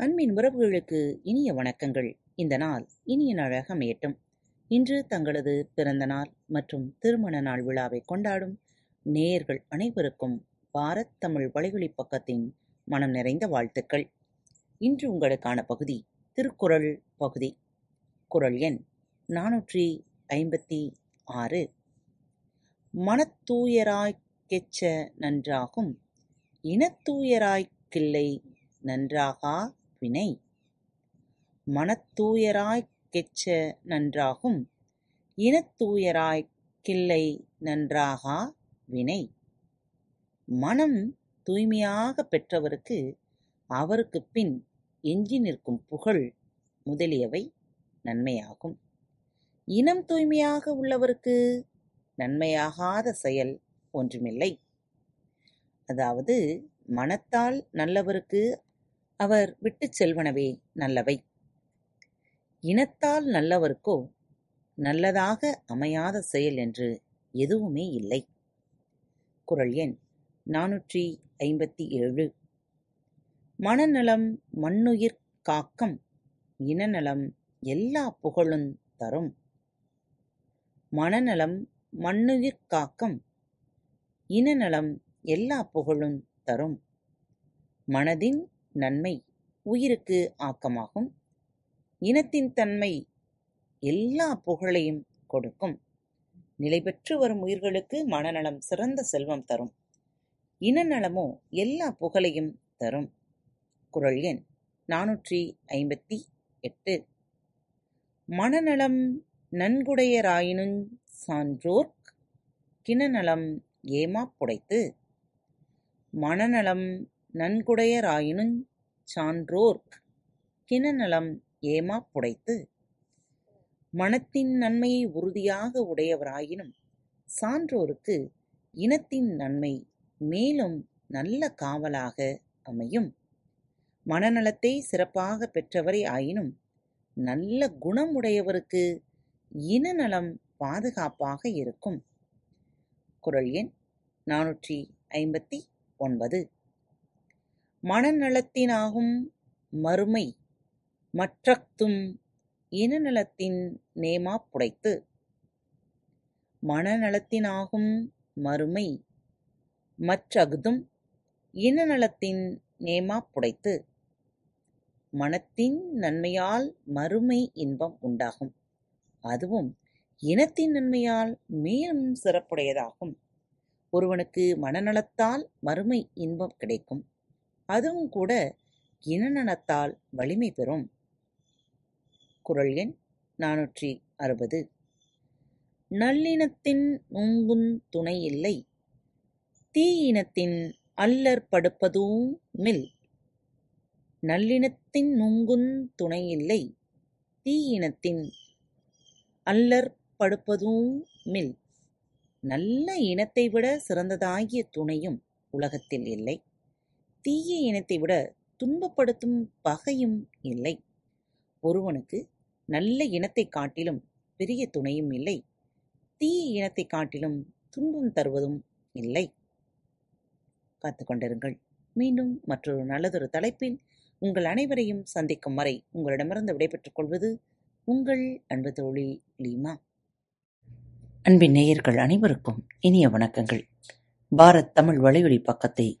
அன்பின் உறவுகளுக்கு இனிய வணக்கங்கள். இந்த நாள் இனிய நாளாக அமையட்டும். இன்று தங்களது பிறந்த நாள் மற்றும் திருமண நாள் விழாவை கொண்டாடும் நேயர்கள் அனைவருக்கும் பாரத் தமிழ் வலைவழி பக்கத்தின் மனம் நிறைந்த வாழ்த்துக்கள். இன்று உங்களுக்கான பகுதி திருக்குறள் பகுதி. குறள் எண் நானூற்றி ஐம்பத்தி ஆறு. மனத்தூயராய்க்கெச்ச நன்றாகும் இனத்தூயராய்க்கில்லை நன்றாகா? வினை மனத்தூயராய்க் கெச்ச நன்றாகும். இனத்தூயராய்க் கில்லை நன்றாகா? வினை. மனம் தூய்மையாகப் பெற்றவருக்கு அவருக்குப் பின் எஞ்சி நிற்கும் புகழ் முதலியவை நன்மையாகும். இனம் தூய்மையாக உள்ளவருக்கு நன்மையாகாத செயல் ஒன்றுமில்லை. அதாவது மனத்தால் நல்லவருக்கு அவர் விட்டுச் செல்வனவே நல்லவை. இனத்தால் நல்லவர்க்கோ நல்லதாக அமையாத செயல் என்று எதுவுமே இல்லை. குறள் எண் நானூற்றி ஐம்பத்தி ஏழு. மனநலம் மண்ணுயிர் காக்கம் இனநலம் எல்லா புகழுந் தரும். மனநலம் மண்ணுயிர் காக்கம் இனநலம் எல்லா புகழும் தரும். மனதின் நன்மை உயிருக்கு ஆக்கமாகும். இனத்தின் தன்மை எல்லா புகழையும் கொடுக்கும். நிலைபெற்று வரும் உயிர்களுக்கு மனநலம் சிறந்த செல்வம் தரும். இனநலமோ எல்லா புகழையும் தரும். குறள் எண் நானூற்றி ஐம்பத்தி எட்டு. மனநலம் நன்குடையராயினும் சான்றோர்க் கிணநலம் ஏமாப்புடைத்து புடைத்து. நன்குடையராயினும் சான்றோர் சான்றோர்க் கினநலம் ஏமாப் புடைத்து? மனத்தின் நன்மையை உறுதியாக உடையவராயினும் சான்றோருக்கு இனத்தின் நன்மை மேலும் நல்ல காவலாக அமையும். மனநலத்தை சிறப்பாக பெற்றவரே ஆயினும் நல்ல குணம் உடையவருக்கு இனநலம் பாதுகாப்பாக இருக்கும். குறள் எண் நானூற்றி ஐம்பத்தி ஒன்பது. மனநலத்தினாகும் மறுமை மற்றஃதும் இனநலத்தின் நேமாப் புடைத்து. மனநலத்தினாகும் மறுமை மற்றஃதும் இனநலத்தின் நேமாப் புடைத்து. மனத்தின் நன்மையால் மறுமை இன்பம் உண்டாகும். அதுவும் இனத்தின் நன்மையால் மேலும் சிறப்புடையதாகும். ஒருவனுக்கு மனநலத்தால் மறுமை இன்பம் கிடைக்கும். அதுவும் கூட இனநனத்தால் வலிமை பெறும். குரல் எண் நானூற்றி அறுபது. நல்லினத்தின் நுங்குந் துணை இல்லை. தீயினத்தின் அல்லற் மில். நல்லினத்தின் நுங்குந் துணை இல்லை. தீயினத்தின் அல்லற் மில். நல்ல இனத்தை விட சிறந்ததாகிய துணையும் உலகத்தில் இல்லை. தீய இனத்தை விட துன்பப்படுத்தும் பகையும் இல்லை. ஒருவனுக்கு நல்ல இனத்தை காட்டிலும் பெரிய துணையும் இல்லை. தீய இனத்தைக் காட்டிலும் துன்பம் தருவதும் இல்லை. காத்துக்கொண்டிருங்கள் மீண்டும் மற்றொரு நல்லதொரு தலைப்பில் உங்கள் அனைவரையும் சந்திக்கும் வரை உங்களிடமிருந்து விடைபெற்றுக் கொள்வது உங்கள் அன்பு தோழி லீமா. அன்பின் நேயர்கள் அனைவருக்கும் இனிய வணக்கங்கள். பாரத் தமிழ் வலையொலி பக்கத்தை